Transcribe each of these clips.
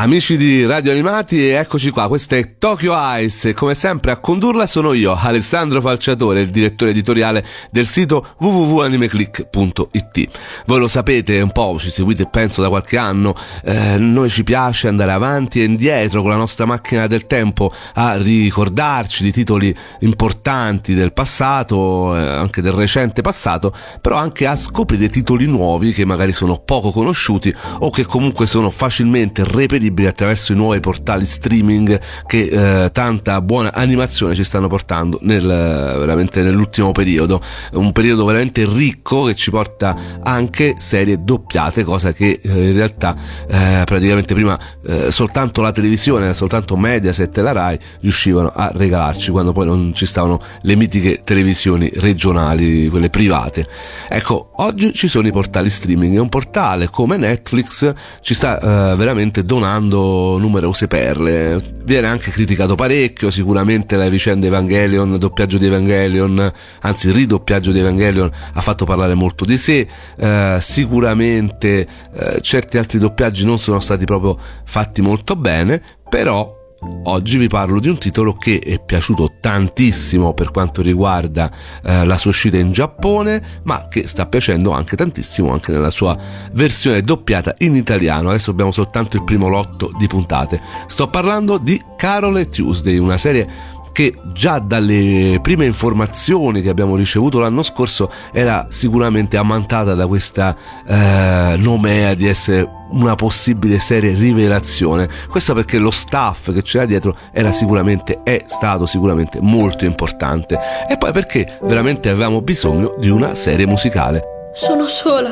Amici di Radio Animati, eccoci qua, questa è Tokyo Ice. E come sempre a condurla sono io, Alessandro Falciatore, il direttore editoriale del sito www.animeclick.it. Voi lo sapete un po', ci seguite penso da qualche anno, eh, noi ci piace andare avanti e indietro con la nostra macchina del tempo a ricordarci di titoli importanti del passato, eh, anche del recente passato, però anche a scoprire titoli nuovi che magari sono poco conosciuti o che comunque sono facilmente reperibili reperibili attraverso i nuovi portali streaming che eh, tanta buona animazione ci stanno portando nel, veramente nell'ultimo periodo. Un periodo veramente ricco che ci porta anche serie doppiate, cosa che eh, in realtà eh, praticamente prima eh, soltanto la televisione, soltanto Mediaset e la Rai riuscivano a regalarci quando poi non ci stavano le mitiche televisioni regionali, quelle private. Ecco, oggi ci sono i portali streaming e un portale come Netflix ci sta eh, veramente donando suonando numerose perle. Viene anche criticato parecchio, sicuramente la vicenda Evangelion, doppiaggio di Evangelion, anzi ridoppiaggio di Evangelion ha fatto parlare molto di sé, eh, sicuramente eh, certi altri doppiaggi non sono stati proprio fatti molto bene, però Oggi vi parlo di un titolo che è piaciuto tantissimo per quanto riguarda eh, la sua uscita in Giappone, ma che sta piacendo anche tantissimo anche nella sua versione doppiata in italiano. Adesso abbiamo soltanto il primo lotto di puntate. Sto parlando di Carol e Tuesday, una serie che già dalle prime informazioni che abbiamo ricevuto l'anno scorso era sicuramente ammantata da questa eh, nomea di essere una possibile serie rivelazione. Questo perché lo staff che c'era dietro era sicuramente, è stato sicuramente molto importante. E poi perché veramente avevamo bisogno di una serie musicale. Sono sola,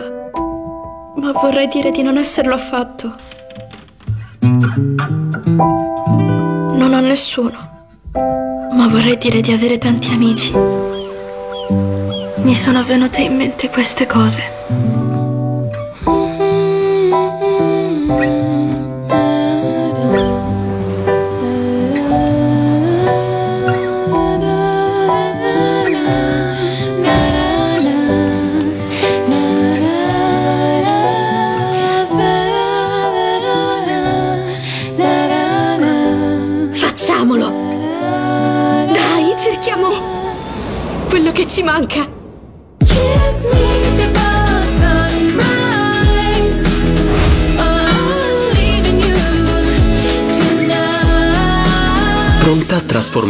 ma vorrei dire di non esserlo affatto. Non ho nessuno ma vorrei dire di avere tanti amici. Mi sono venute in mente queste cose.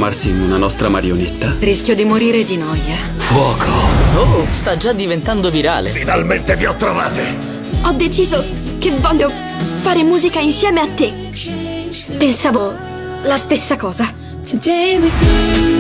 Trasformarsi in una nostra marionetta? Rischio di morire di noia. Fuoco! Oh, sta già diventando virale. Finalmente vi ho trovate! Ho deciso che voglio fare musica insieme a te. Pensavo la stessa cosa. Today with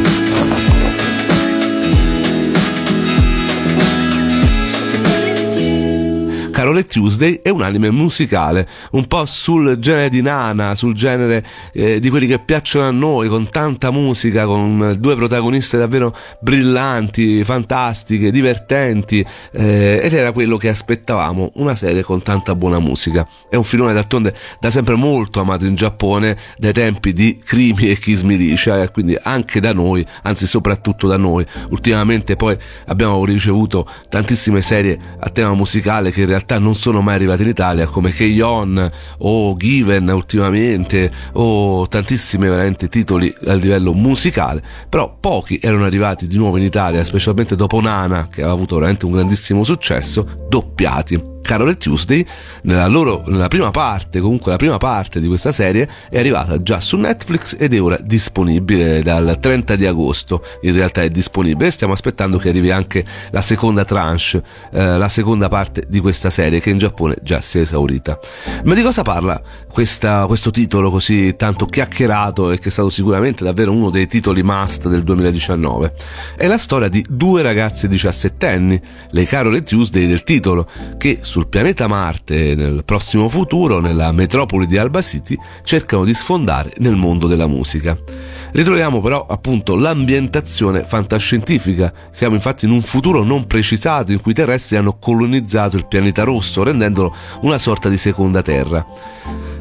Carole Tuesday è un anime musicale, un po' sul genere di Nana, sul genere eh, di quelli che piacciono a noi, con tanta musica, con due protagoniste davvero brillanti, fantastiche, divertenti, eh, ed era quello che aspettavamo, una serie con tanta buona musica. È un filone d'altronde da sempre molto amato in Giappone, dai tempi di Krimi e Kiss Militia, e quindi anche da noi, anzi soprattutto da noi. Ultimamente poi abbiamo ricevuto tantissime serie a tema musicale che in realtà realtà non sono mai arrivati in Italia come Keyon o Given ultimamente o tantissimi veramente titoli a livello musicale però pochi erano arrivati di nuovo in Italia specialmente dopo Nana che aveva avuto veramente un grandissimo successo doppiati Carol e Tuesday, nella, loro, nella prima parte, comunque la prima parte di questa serie è arrivata già su Netflix ed è ora disponibile dal 30 di agosto. In realtà è disponibile, stiamo aspettando che arrivi anche la seconda tranche, eh, la seconda parte di questa serie che in Giappone già si è esaurita. Ma di cosa parla questa, questo titolo così tanto chiacchierato e che è stato sicuramente davvero uno dei titoli must del 2019? È la storia di due ragazze diciassettenni, le Carol e Tuesday del titolo, che sul pianeta Marte nel prossimo futuro, nella metropoli di Alba City, cercano di sfondare nel mondo della musica. Ritroviamo però appunto l'ambientazione fantascientifica. Siamo infatti in un futuro non precisato in cui i terrestri hanno colonizzato il pianeta rosso, rendendolo una sorta di seconda terra.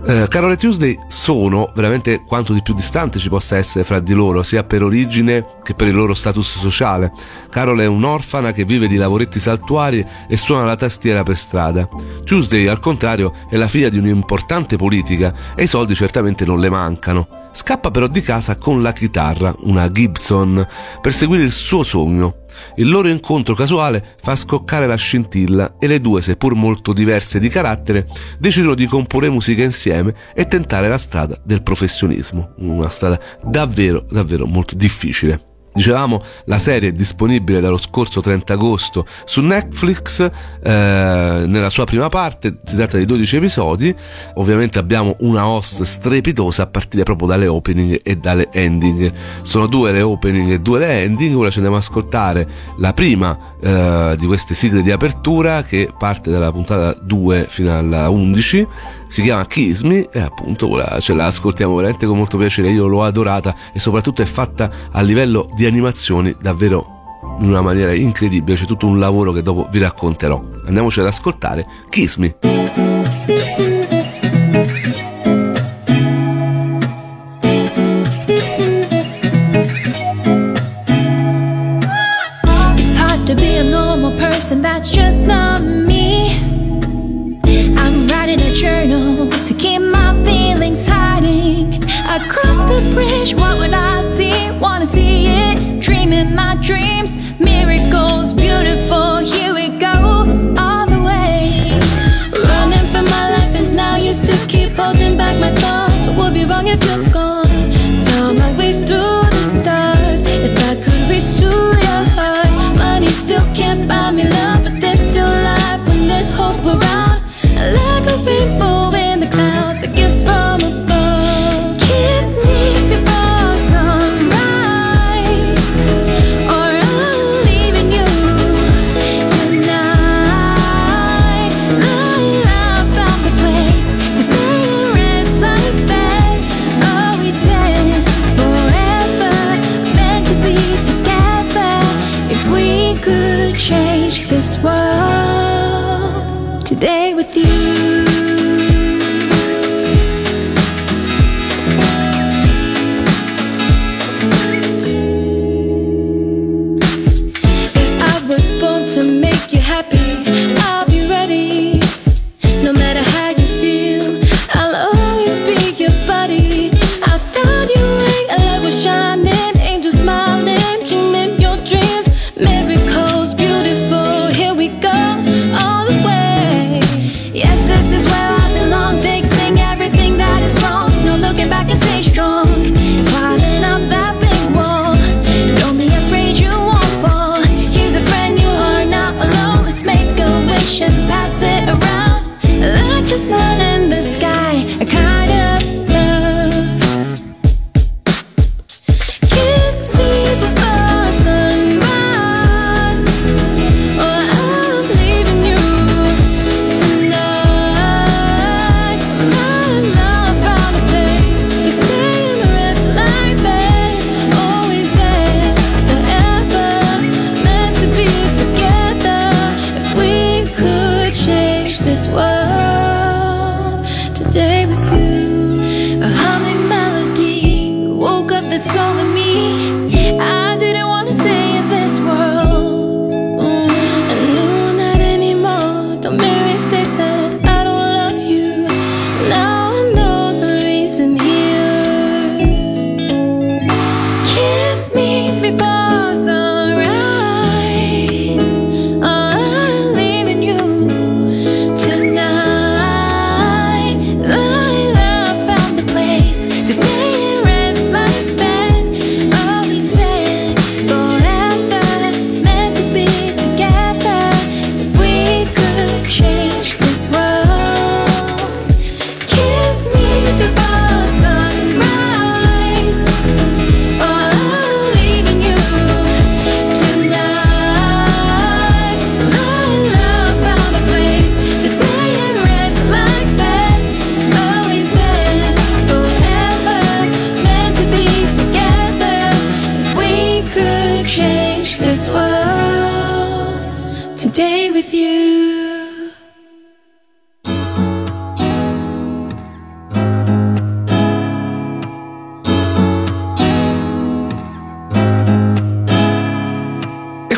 Eh, Carol e Tuesday sono veramente quanto di più distante ci possa essere fra di loro, sia per origine che per il loro status sociale. Carol è un'orfana che vive di lavoretti saltuari e suona la tastiera per strada. Tuesday, al contrario, è la figlia di un'importante politica e i soldi certamente non le mancano. Scappa però di casa con la chitarra, una Gibson, per seguire il suo sogno. Il loro incontro casuale fa scoccare la scintilla e le due, seppur molto diverse di carattere, decidono di comporre musica insieme e tentare la strada del professionismo, una strada davvero, davvero molto difficile. Dicevamo, la serie è disponibile dallo scorso 30 agosto su Netflix eh, nella sua prima parte, si tratta di 12 episodi, ovviamente abbiamo una host strepitosa a partire proprio dalle opening e dalle ending. Sono due le opening e due le ending, ora ci andiamo ad ascoltare la prima eh, di queste sigle di apertura che parte dalla puntata 2 fino alla 11 si chiama Kiss Me e appunto ora ce la ascoltiamo veramente con molto piacere, io l'ho adorata e soprattutto è fatta a livello di animazioni davvero in una maniera incredibile, c'è tutto un lavoro che dopo vi racconterò. Andiamoci ad ascoltare Kiss Me.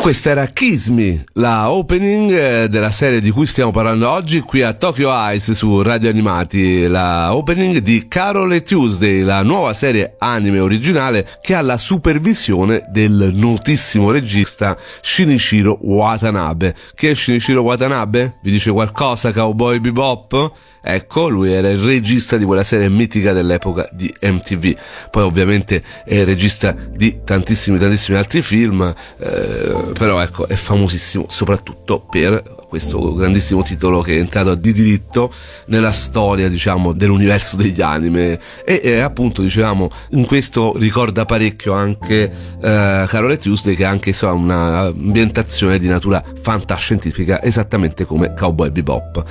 Questa era Kiss Me, la opening eh, della serie di cui stiamo parlando oggi qui a Tokyo Ice su Radio Animati, la opening di Carol e Tuesday, la nuova serie anime originale che ha la supervisione del notissimo regista Shinichiro Watanabe. Chi è Shinichiro Watanabe? Vi dice qualcosa Cowboy Bebop? Ecco, lui era il regista di quella serie mitica dell'epoca di MTV. Poi ovviamente è il regista di tantissimi tantissimi altri film, eh, però ecco, è famosissimo soprattutto per questo grandissimo titolo che è entrato di diritto nella storia, diciamo, dell'universo degli anime e, e appunto, dicevamo, in questo ricorda parecchio anche eh, Carole Tuesday che ha anche so, un'ambientazione di natura fantascientifica esattamente come Cowboy Bebop.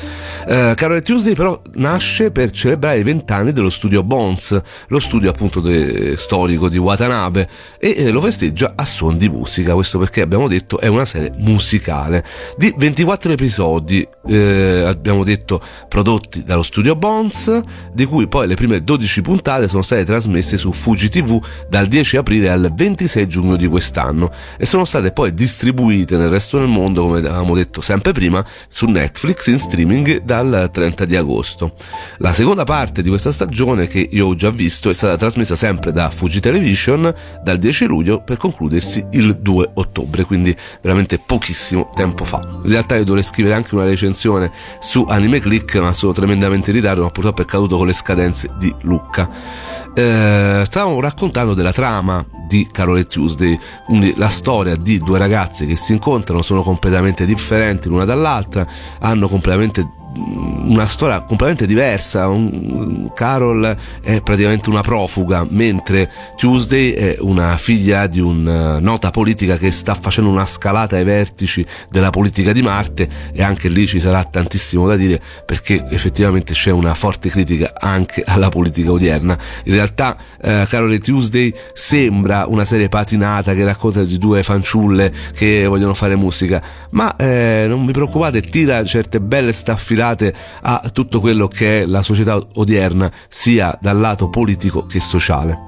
Eh, Carole Tuesday però nasce per celebrare i vent'anni dello studio Bones, lo studio appunto de- storico di Watanabe e eh, lo festeggia a suon di musica, questo perché abbiamo detto è una serie musicale di 24 quattro episodi, eh, abbiamo detto, prodotti dallo studio Bones, di cui poi le prime 12 puntate sono state trasmesse su Fuji TV dal 10 aprile al 26 giugno di quest'anno e sono state poi distribuite nel resto del mondo, come avevamo detto sempre prima, su Netflix in streaming dal 30 di agosto. La seconda parte di questa stagione, che io ho già visto, è stata trasmessa sempre da Fuji Television dal 10 luglio per concludersi il 2 ottobre, quindi veramente pochissimo tempo fa. In realtà io dovrei scrivere anche una recensione su Anime Click, ma sono tremendamente in ritardo, ma purtroppo è caduto con le scadenze di Lucca. Eh, stavamo raccontando della trama di Carole Tuesday, la storia di due ragazze che si incontrano, sono completamente differenti l'una dall'altra, hanno completamente una storia completamente diversa. Un, Carol è praticamente una profuga, mentre Tuesday è una figlia di una nota politica che sta facendo una scalata ai vertici della politica di Marte e anche lì ci sarà tantissimo da dire perché effettivamente c'è una forte critica anche alla politica odierna. In realtà eh, Carol e Tuesday sembra una serie patinata che racconta di due fanciulle che vogliono fare musica, ma eh, non vi preoccupate, tira certe belle staffilate legate a tutto quello che è la società odierna, sia dal lato politico che sociale.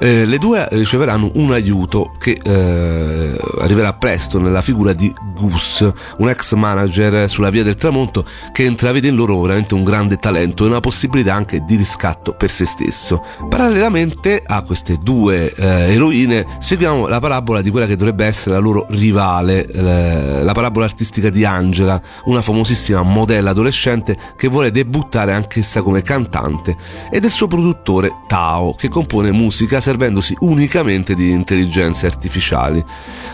Eh, le due riceveranno un aiuto che eh, arriverà presto nella figura di Gus, un ex manager sulla via del tramonto che intravede in loro veramente un grande talento e una possibilità anche di riscatto per se stesso. Parallelamente a queste due eh, eroine seguiamo la parabola di quella che dovrebbe essere la loro rivale, eh, la parabola artistica di Angela, una famosissima modella adolescente adolescente che vuole debuttare anch'essa come cantante e del suo produttore Tao che compone musica servendosi unicamente di intelligenze artificiali.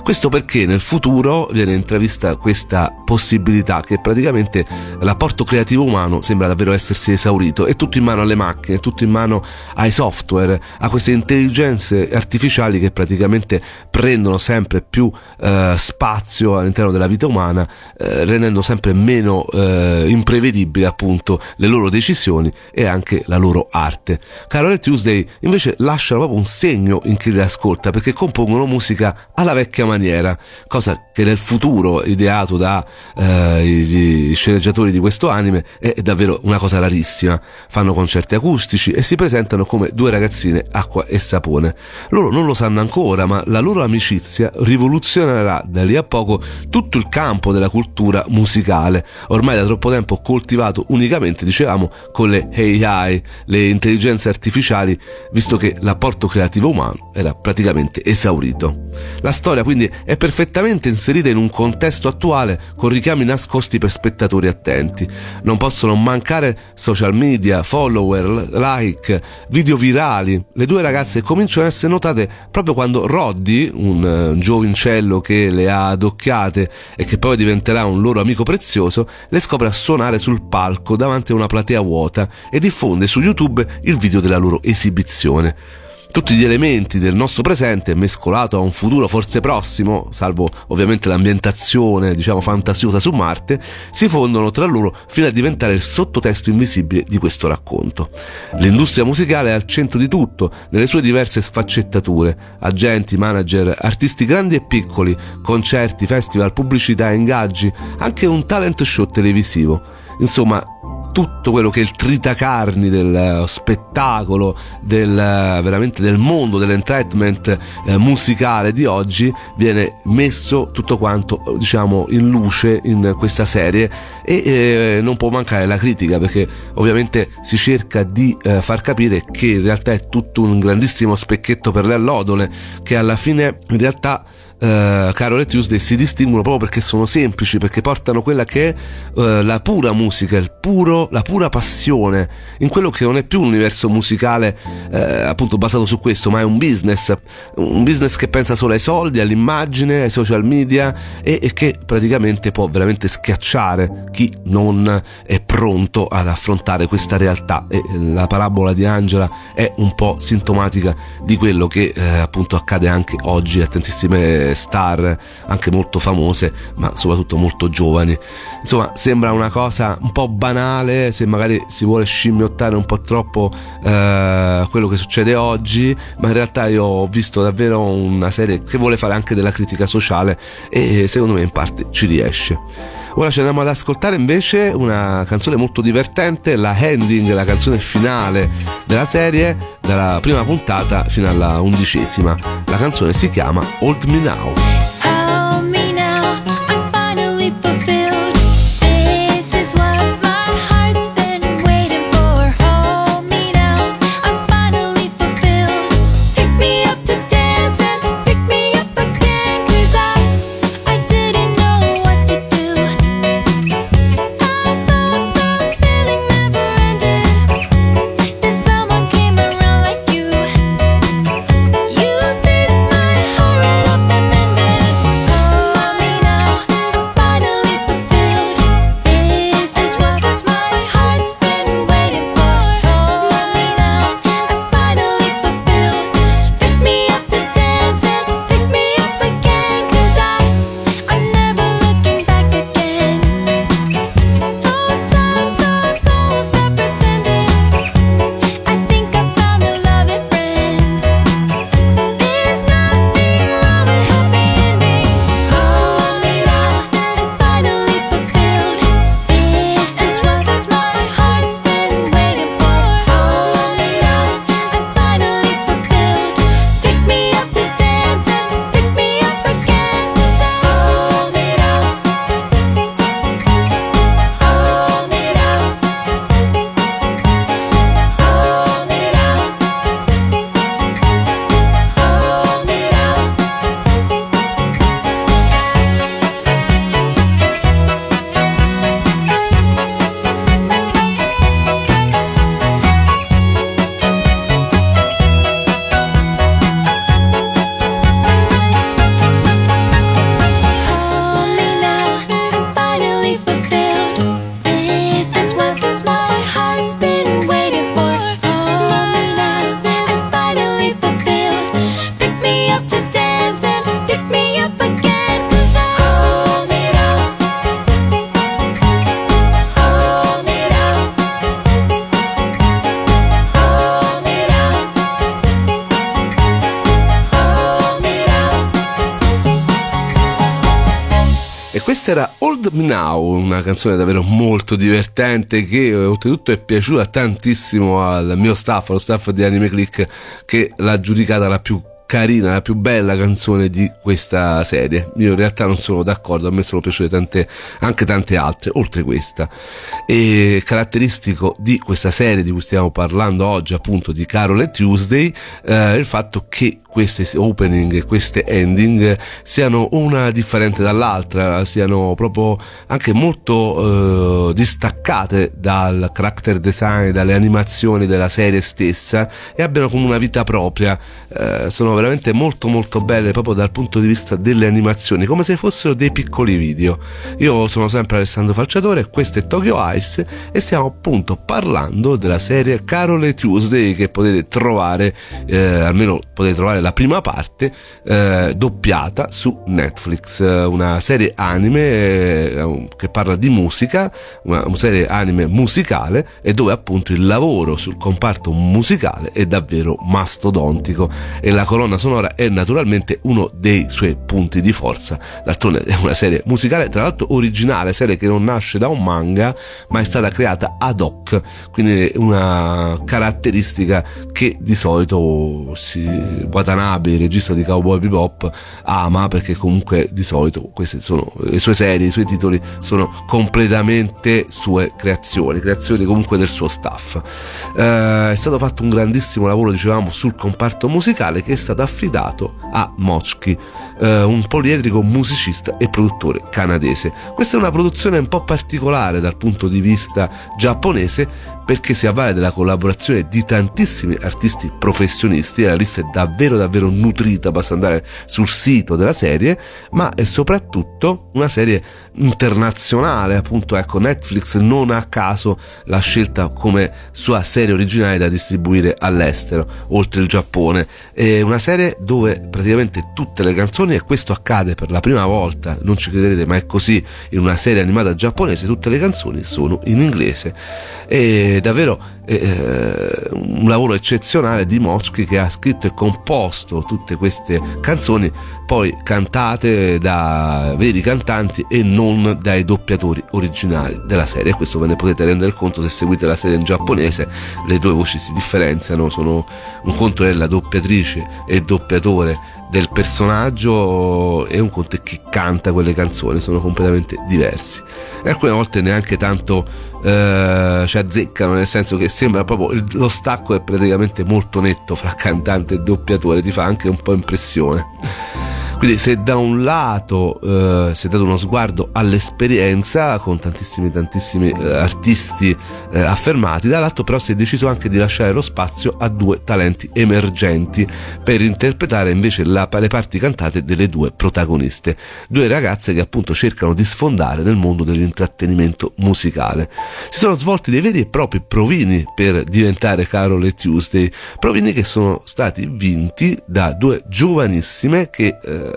Questo perché nel futuro viene intravista questa possibilità che praticamente l'apporto creativo umano sembra davvero essersi esaurito, è tutto in mano alle macchine, è tutto in mano ai software, a queste intelligenze artificiali che praticamente prendono sempre più eh, spazio all'interno della vita umana, eh, rendendo sempre meno eh, imprevedibili appunto le loro decisioni e anche la loro arte. Carol e Tuesday invece lasciano proprio un segno in chi le ascolta perché compongono musica alla vecchia maniera, cosa che nel futuro ideato da eh, sceneggiatori di questo anime è davvero una cosa rarissima. Fanno concerti acustici e si presentano come due ragazzine acqua e sapone. Loro non lo sanno ancora, ma la loro amicizia rivoluzionerà da lì a poco tutto il campo della cultura musicale, ormai da troppo tempo coltivato unicamente, dicevamo, con le AI, le intelligenze artificiali, visto che l'apporto creativo umano era praticamente esaurito. La storia quindi è perfettamente inserita in un contesto attuale con richiami nascosti per spettatori attenti. Non possono mancare social media, follower, like, video virali. Le due ragazze cominciano a essere notate proprio quando Roddy, un uh, giovincello che le ha adocchiate e che poi diventerà un loro amico prezioso, le scopre a suonare sul palco davanti a una platea vuota e diffonde su YouTube il video della loro esibizione tutti gli elementi del nostro presente mescolato a un futuro forse prossimo, salvo ovviamente l'ambientazione, diciamo, fantasiosa su Marte, si fondono tra loro fino a diventare il sottotesto invisibile di questo racconto. L'industria musicale è al centro di tutto, nelle sue diverse sfaccettature, agenti, manager, artisti grandi e piccoli, concerti, festival, pubblicità, ingaggi, anche un talent show televisivo. Insomma, tutto quello che è il tritacarni del spettacolo, del, veramente del mondo dell'entertainment eh, musicale di oggi, viene messo tutto quanto diciamo in luce in questa serie e eh, non può mancare la critica perché ovviamente si cerca di eh, far capire che in realtà è tutto un grandissimo specchietto per le allodole che alla fine in realtà uh, Carol e Tuesday si distinguono proprio perché sono semplici, perché portano quella che è uh, la pura musica, puro, la pura passione in quello che non è più un universo musicale uh, appunto basato su questo, ma è un business, un business che pensa solo ai soldi, all'immagine, ai social media e, e che praticamente può veramente schiacciare chi non è pronto ad affrontare questa realtà. E la parabola di Angela è un po' sintomatica di quello che eh, appunto accade anche oggi. A tantissime star anche molto famose, ma soprattutto molto giovani. Insomma, sembra una cosa un po' banale se magari si vuole scimmiottare un po' troppo eh, quello che succede oggi, ma in realtà io ho visto davvero una serie che vuole fare anche della critica sociale e secondo me in parte ci riesce. Ora ci andiamo ad ascoltare invece una canzone molto divertente, la ending, la canzone finale della serie, dalla prima puntata fino alla undicesima. La canzone si chiama Old Me Now. Questa era Old Now, una canzone davvero molto divertente che eh, oltretutto è piaciuta tantissimo al mio staff, allo staff di Anime Click che l'ha giudicata la più carina, la più bella canzone di questa serie. Io in realtà non sono d'accordo, a me sono piaciute tante, anche tante altre, oltre questa. E caratteristico di questa serie di cui stiamo parlando oggi, appunto di Carol e Tuesday, eh, il fatto che queste opening e queste ending siano una differente dall'altra, siano proprio anche molto eh, distaccate dal character design, dalle animazioni della serie stessa e abbiano come una vita propria. Eh, sono veramente molto molto belle proprio dal punto di vista delle animazioni, come se fossero dei piccoli video. Io sono sempre Alessandro Falciatore, questo è Tokyo Ice e stiamo appunto parlando della serie Carol e Tuesday che potete trovare, eh, almeno potete trovare la prima parte eh, doppiata su Netflix, eh, una serie anime eh, che parla di musica, una, serie anime musicale e dove appunto il lavoro sul comparto musicale è davvero mastodontico. E la colonna sonora è naturalmente uno dei suoi punti di forza. D'altronde è una serie musicale, tra l'altro originale, serie che non nasce da un manga, ma è stata creata ad hoc, quindi una caratteristica che di solito si, Watanabe, il regista di Cowboy Bebop, ama perché comunque di solito queste sono le sue serie, i suoi titoli sono completamente sue creazioni, creazioni comunque del suo staff. Eh, è stato fatto un grandissimo lavoro, dicevamo, sul comparto musicale che è stato affidato a Mochki, eh, un poliedrico musicista e produttore canadese. Questa è una produzione un po' particolare dal punto di vista giapponese perché si avvale della collaborazione di tantissimi artisti professionisti, la lista è davvero davvero nutrita, basta andare sul sito della serie, ma è soprattutto una serie internazionale, appunto ecco Netflix non a caso l'ha scelta come sua serie originale da distribuire all'estero, oltre il Giappone, è una serie dove praticamente tutte le canzoni, e questo accade per la prima volta, non ci crederete ma è così, in una serie animata giapponese tutte le canzoni sono in inglese. E davvero eh, un lavoro eccezionale di Mochki che ha scritto e composto tutte queste canzoni poi cantate da veri cantanti e non dai doppiatori originali della serie. E questo ve ne potete rendere conto se seguite la serie in giapponese. Le due voci si differenziano sono un conto è la doppiatrice e il doppiatore del personaggio e un conto è chi canta quelle canzoni sono completamente diversi. E alcune volte neanche tanto eh, ci azzeccano nel senso che sembra proprio lo stacco è praticamente molto netto fra cantante e doppiatore ti fa anche un po' impressione quindi se da un lato eh, si è dato uno sguardo all'esperienza con tantissimi tantissimi eh, artisti eh, affermati, dall'altro però si è deciso anche di lasciare lo spazio a due talenti emergenti per interpretare invece la, le parti cantate delle due protagoniste, due ragazze che appunto cercano di sfondare nel mondo dell'intrattenimento musicale. Si sono svolti dei veri e propri provini per diventare Carol e Tuesday, provini che sono stati vinti da due giovanissime che eh,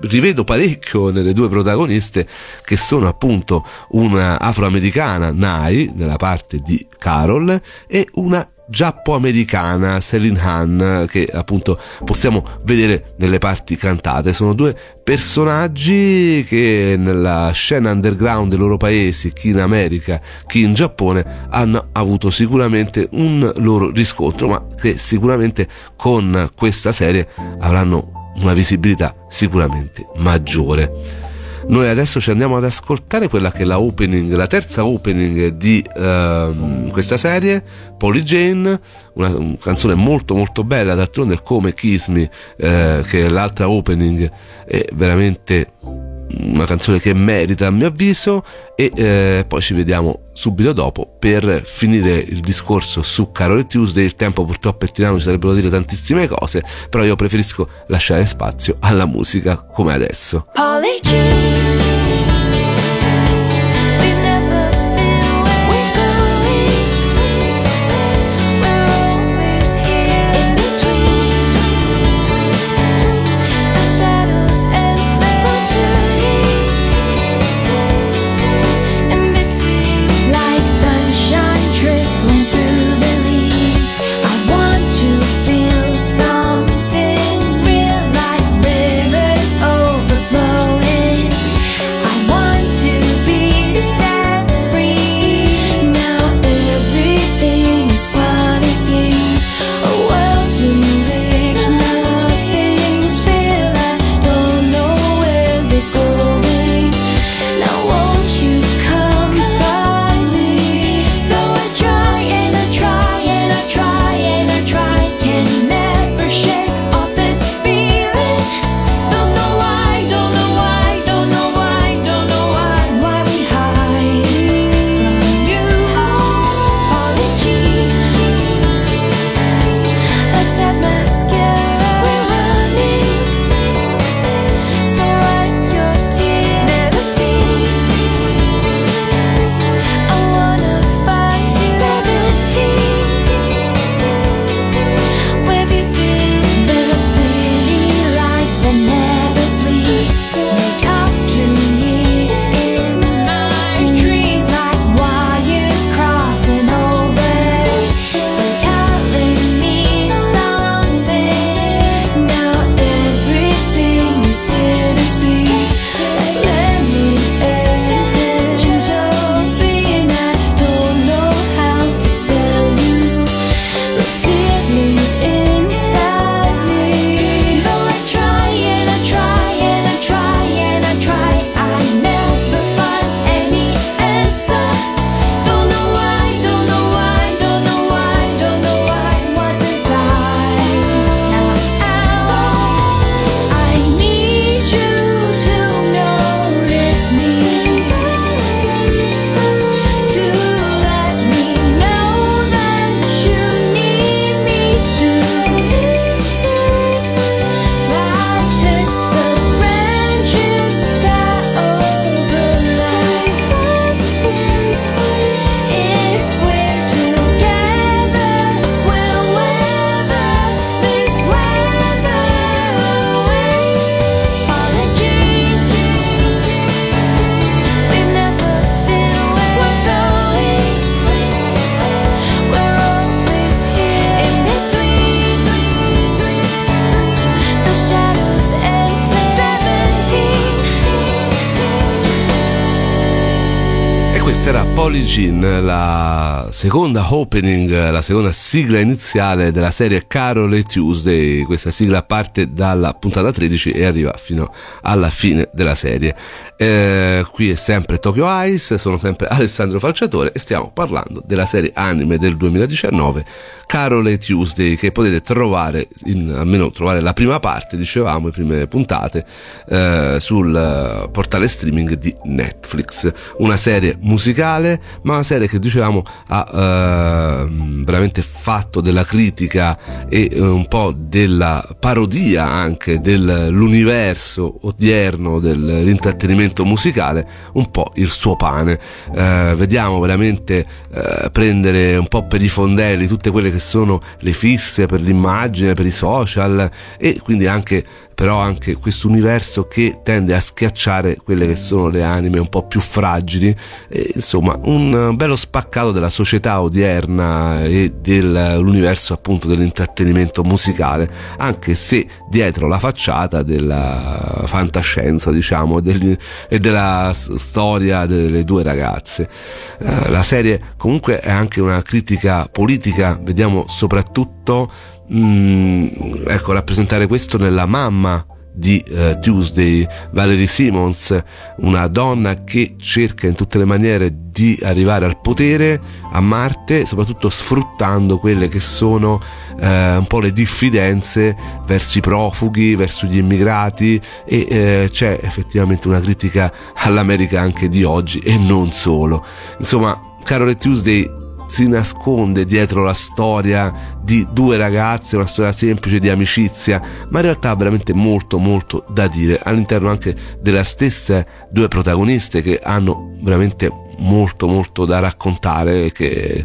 rivedo parecchio nelle due protagoniste che sono appunto una afroamericana Nai nella parte di Carol e una giappo-americana Celine Han che appunto possiamo vedere nelle parti cantate. Sono due personaggi che nella scena underground dei loro paesi chi in America chi in Giappone hanno avuto sicuramente un loro riscontro ma che sicuramente con questa serie avranno una visibilità sicuramente maggiore. Noi adesso ci andiamo ad ascoltare quella che è la opening, la terza opening di uh, questa serie, Polly Jane, una, canzone molto molto bella, d'altronde come Kiss Me, eh, che è l'altra opening, è veramente una canzone che merita a mio avviso e eh, poi ci vediamo subito dopo per finire il discorso su Carol Tuesday. Il tempo purtroppo è tirano ci sarebbero da dire tantissime cose però io preferisco lasciare spazio alla musica come adesso. Polly era Polly Jean, la seconda opening, la seconda sigla iniziale della serie Carol e Tuesday. Questa sigla parte dalla puntata 13 e arriva fino alla fine della serie. Eh, qui è sempre Tokyo Ice, sono sempre Alessandro Falciatore e stiamo parlando della serie anime del 2019 Carol e Tuesday che potete trovare, in, almeno trovare la prima parte, dicevamo, le prime puntate eh, sul portale streaming di Netflix. Una serie musicale, ma una serie che dicevamo ha eh, veramente fatto della critica e eh, un po' della parodia anche dell'universo odierno dell'intrattenimento musicale, un po' il suo pane. Eh, vediamo veramente eh, prendere un po' per i fondelli tutte quelle che sono le fisse per l'immagine, per i social e quindi anche però anche questo universo che tende a schiacciare quelle che sono le anime un po' più fragili, e, insomma un bello spaccato della società odierna e dell'universo appunto dell'intrattenimento musicale, anche se dietro la facciata della fantascienza diciamo degli, e della storia delle due ragazze. Uh, la serie comunque è anche una critica politica, vediamo soprattutto mm, ecco, rappresentare questo nella mamma di uh, Tuesday, Valerie Simmons, una donna che cerca in tutte le maniere di arrivare al potere a Marte, soprattutto sfruttando quelle che sono uh, un po' le diffidenze verso i profughi, verso gli immigrati e uh, c'è effettivamente una critica all'America anche di oggi e non solo. Insomma, Carol Tuesday si nasconde dietro la storia di due ragazze, una storia semplice di amicizia, ma in realtà ha veramente molto molto da dire all'interno anche delle stesse due protagoniste che hanno veramente molto molto da raccontare che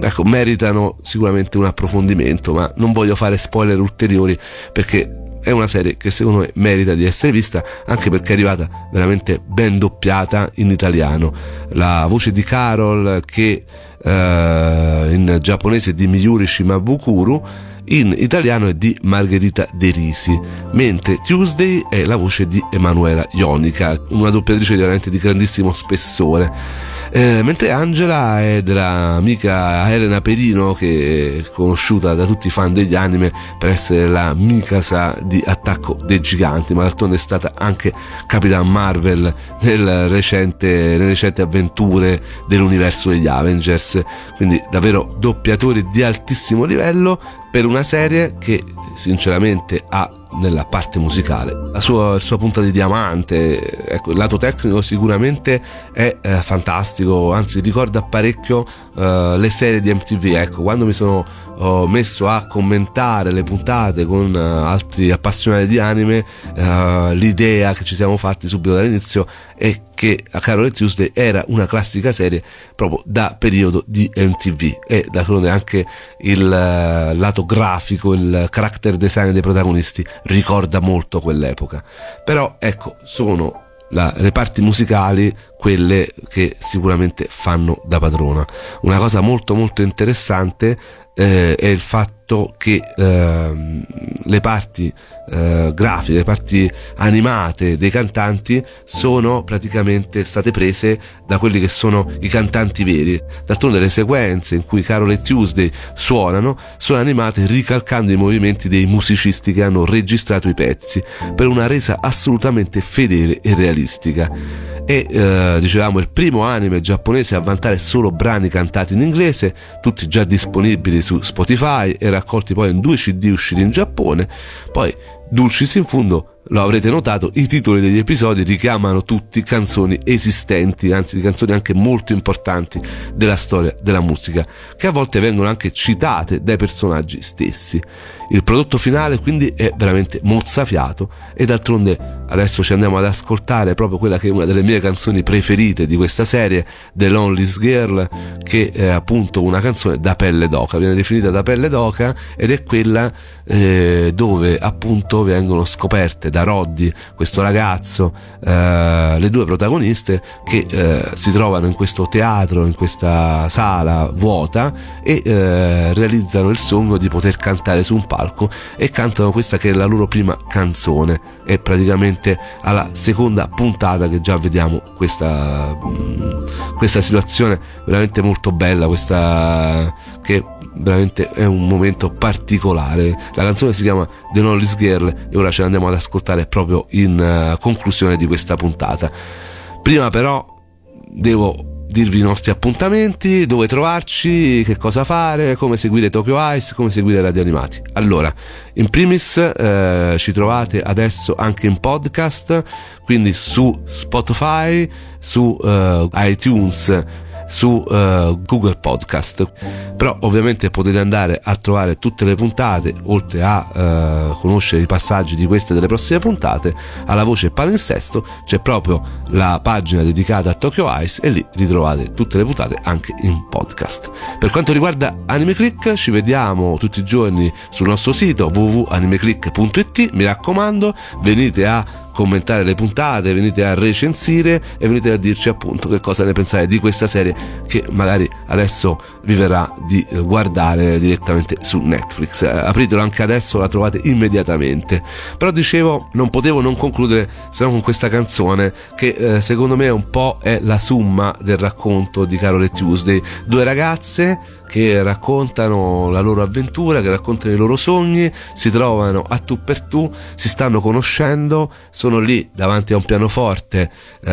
ecco, meritano sicuramente un approfondimento, ma non voglio fare spoiler ulteriori perché è una serie che secondo me merita di essere vista anche perché è arrivata veramente ben doppiata in italiano. La voce di Carol che eh, in giapponese è di Miyuri Shimabukuro in italiano è di Margherita De Risi, mentre Tuesday è la voce di Emanuela Ionica, una doppiatrice veramente di grandissimo spessore. Eh, mentre Angela è dell'amica Elena Perino, che è conosciuta da tutti i fan degli anime per essere la Mikasa di Attacco dei Giganti, ma d'altronde è stata anche Capitan Marvel recente, nelle recenti avventure dell'universo degli Avengers. Quindi davvero doppiatori di altissimo livello per una serie che sinceramente ha nella parte musicale. La sua, sua, punta di diamante, ecco, il lato tecnico sicuramente è eh, fantastico, anzi ricorda parecchio eh, le serie di MTV. Ecco, quando mi sono oh, messo a commentare le puntate con uh, altri appassionati di anime, uh, l'idea che ci siamo fatti subito dall'inizio è che a Carol Tuesday era una classica serie proprio da periodo di MTV e d'altronde anche il uh, lato grafico, il character design dei protagonisti ricorda molto quell'epoca. Però ecco, sono la, le parti musicali quelle che sicuramente fanno da padrona. Una cosa molto molto interessante eh, è il fatto che eh, le parti eh, grafiche, le parti animate dei cantanti sono praticamente state prese da quelli che sono i cantanti veri. D'altronde le sequenze in cui Carol e Tuesday suonano sono animate ricalcando i movimenti dei musicisti che hanno registrato i pezzi per una resa assolutamente fedele e realistica e eh, dicevamo il primo anime giapponese a vantare solo brani cantati in inglese, tutti già disponibili su Spotify e raccolti poi in due CD usciti in Giappone. Poi Dulcis in fundo lo avrete notato, i titoli degli episodi richiamano tutti canzoni esistenti, anzi canzoni anche molto importanti della storia della musica, che a volte vengono anche citate dai personaggi stessi. Il prodotto finale quindi è veramente mozzafiato e d'altronde adesso ci andiamo ad ascoltare proprio quella che è una delle mie canzoni preferite di questa serie, The Lonely's Girl, che è appunto una canzone da pelle d'oca, viene definita da pelle d'oca ed è quella eh, dove appunto vengono scoperte da Roddy, questo ragazzo, eh, le due protagoniste che eh, si trovano in questo teatro, in questa sala vuota e eh, realizzano il sogno di poter cantare su un palco e cantano questa che è la loro prima canzone. È praticamente alla seconda puntata che già vediamo questa, mh, questa situazione veramente molto bella, questa che veramente è un momento particolare. La canzone si chiama The Knowledge Girl e ora ce l'andiamo ad ascoltare proprio in uh, conclusione di questa puntata. Prima però devo dirvi i nostri appuntamenti, dove trovarci, che cosa fare, come seguire Tokyo Ice, come seguire Radio Animati. Allora, in primis eh, ci trovate adesso anche in podcast, quindi su Spotify, su eh, iTunes su uh, Google Podcast. Però ovviamente potete andare a trovare tutte le puntate, oltre a uh, conoscere i passaggi di queste e delle prossime puntate, alla voce palinsesto c'è proprio la pagina dedicata a Tokyo Ice e lì ritrovate tutte le puntate anche in podcast. Per quanto riguarda Anime Click, ci vediamo tutti i giorni sul nostro sito www.animeclick.it. Mi raccomando, venite a commentare le puntate, venite a recensire e venite a dirci appunto che cosa ne pensate di questa serie che magari adesso vi verrà di guardare direttamente su Netflix. Eh, apritelo anche adesso, la trovate immediatamente. Però dicevo, non potevo non concludere se non con questa canzone che eh, secondo me un po' è la summa del racconto di Carole Tuesday. Due ragazze che raccontano la loro avventura, che raccontano i loro sogni, si trovano a tu per tu, si stanno conoscendo, sono lì davanti a un pianoforte eh,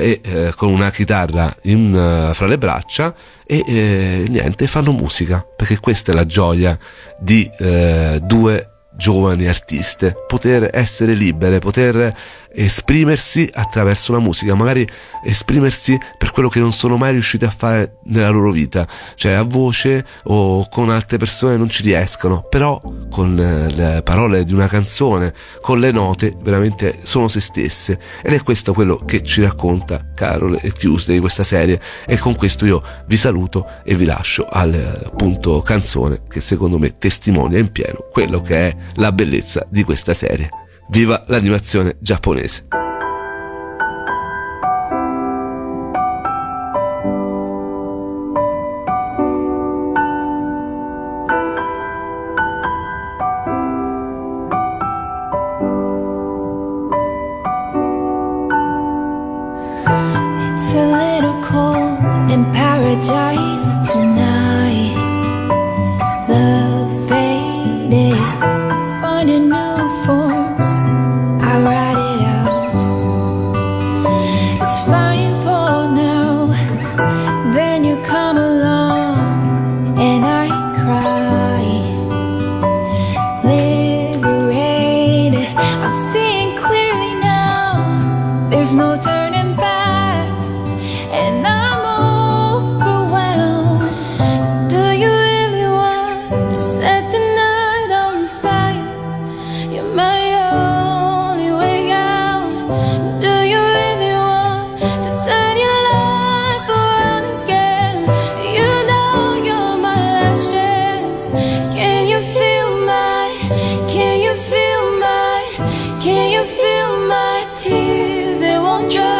e eh, con una chitarra in, uh, fra le braccia e eh, niente, fanno musica, perché questa è la gioia di eh, due giovani artiste, poter essere libere, poter esprimersi attraverso la musica, magari esprimersi per quello che non sono mai riusciti a fare nella loro vita, cioè a voce o con altre persone non ci riescono, però con le parole di una canzone, con le note, veramente sono se stesse ed è questo quello che ci racconta Carol e Tuesday di questa serie e con questo io vi saluto e vi lascio al appunto canzone che secondo me testimonia in pieno quello che è la bellezza di questa serie. Viva l'animazione giapponese! don't?